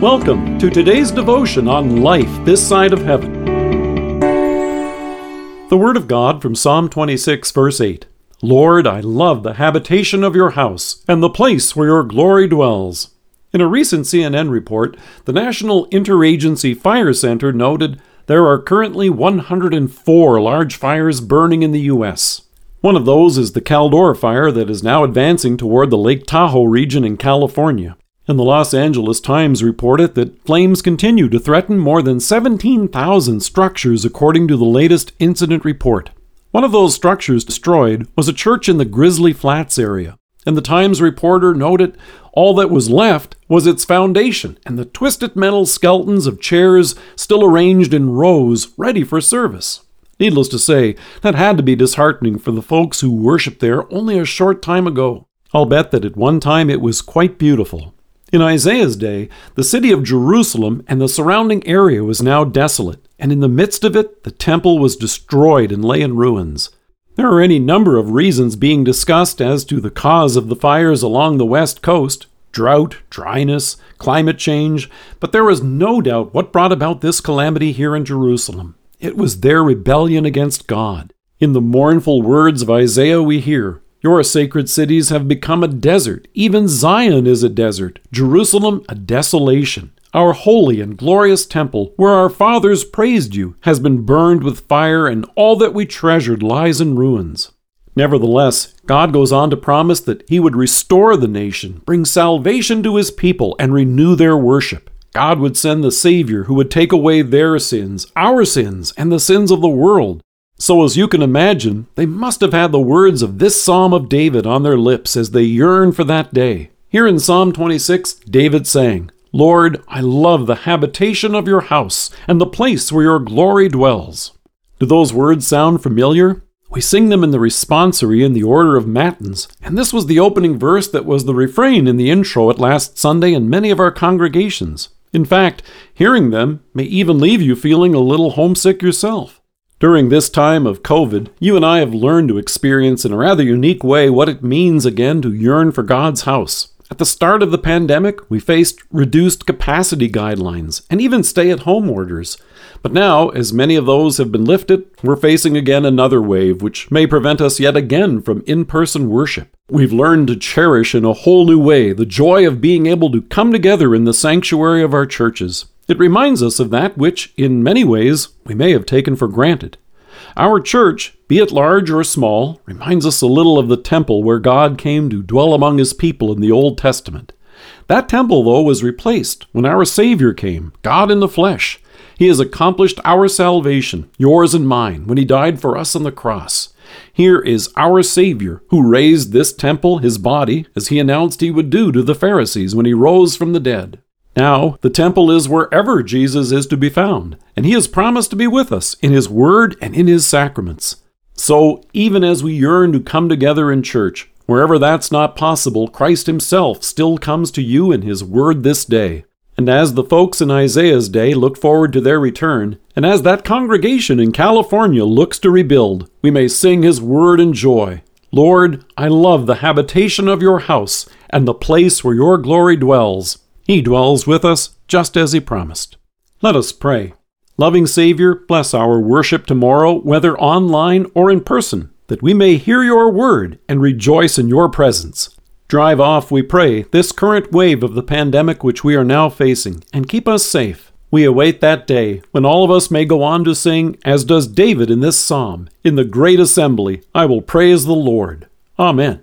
Welcome to today's devotion on life this side of heaven. The Word of God from Psalm 26, verse 8 Lord, I love the habitation of your house and the place where your glory dwells. In a recent CNN report, the National Interagency Fire Center noted there are currently 104 large fires burning in the U.S. One of those is the Caldor fire that is now advancing toward the Lake Tahoe region in California. And the Los Angeles Times reported that flames continue to threaten more than 17,000 structures according to the latest incident report. One of those structures destroyed was a church in the Grizzly Flats area, and the Times reporter noted all that was left was its foundation and the twisted metal skeletons of chairs still arranged in rows ready for service. Needless to say, that had to be disheartening for the folks who worshipped there only a short time ago. I'll bet that at one time it was quite beautiful, in Isaiah's day, the city of Jerusalem and the surrounding area was now desolate, and in the midst of it, the temple was destroyed and lay in ruins. There are any number of reasons being discussed as to the cause of the fires along the west coast drought, dryness, climate change, but there is no doubt what brought about this calamity here in Jerusalem. It was their rebellion against God. In the mournful words of Isaiah, we hear, your sacred cities have become a desert. Even Zion is a desert, Jerusalem a desolation. Our holy and glorious temple, where our fathers praised you, has been burned with fire, and all that we treasured lies in ruins. Nevertheless, God goes on to promise that He would restore the nation, bring salvation to His people, and renew their worship. God would send the Savior who would take away their sins, our sins, and the sins of the world. So, as you can imagine, they must have had the words of this Psalm of David on their lips as they yearn for that day. Here in Psalm 26, David sang, Lord, I love the habitation of your house and the place where your glory dwells. Do those words sound familiar? We sing them in the responsory in the order of matins, and this was the opening verse that was the refrain in the introit last Sunday in many of our congregations. In fact, hearing them may even leave you feeling a little homesick yourself. During this time of COVID, you and I have learned to experience in a rather unique way what it means again to yearn for God's house. At the start of the pandemic, we faced reduced capacity guidelines and even stay at home orders. But now, as many of those have been lifted, we're facing again another wave which may prevent us yet again from in person worship. We've learned to cherish in a whole new way the joy of being able to come together in the sanctuary of our churches. It reminds us of that which, in many ways, we may have taken for granted. Our church, be it large or small, reminds us a little of the temple where God came to dwell among his people in the Old Testament. That temple, though, was replaced when our Savior came, God in the flesh. He has accomplished our salvation, yours and mine, when he died for us on the cross. Here is our Savior, who raised this temple, his body, as he announced he would do to the Pharisees when he rose from the dead. Now, the temple is wherever Jesus is to be found, and he has promised to be with us in his word and in his sacraments. So, even as we yearn to come together in church, wherever that's not possible, Christ himself still comes to you in his word this day. And as the folks in Isaiah's day look forward to their return, and as that congregation in California looks to rebuild, we may sing his word in joy. Lord, I love the habitation of your house and the place where your glory dwells. He dwells with us just as He promised. Let us pray. Loving Savior, bless our worship tomorrow, whether online or in person, that we may hear your word and rejoice in your presence. Drive off, we pray, this current wave of the pandemic which we are now facing, and keep us safe. We await that day when all of us may go on to sing, as does David in this psalm, In the great assembly I will praise the Lord. Amen.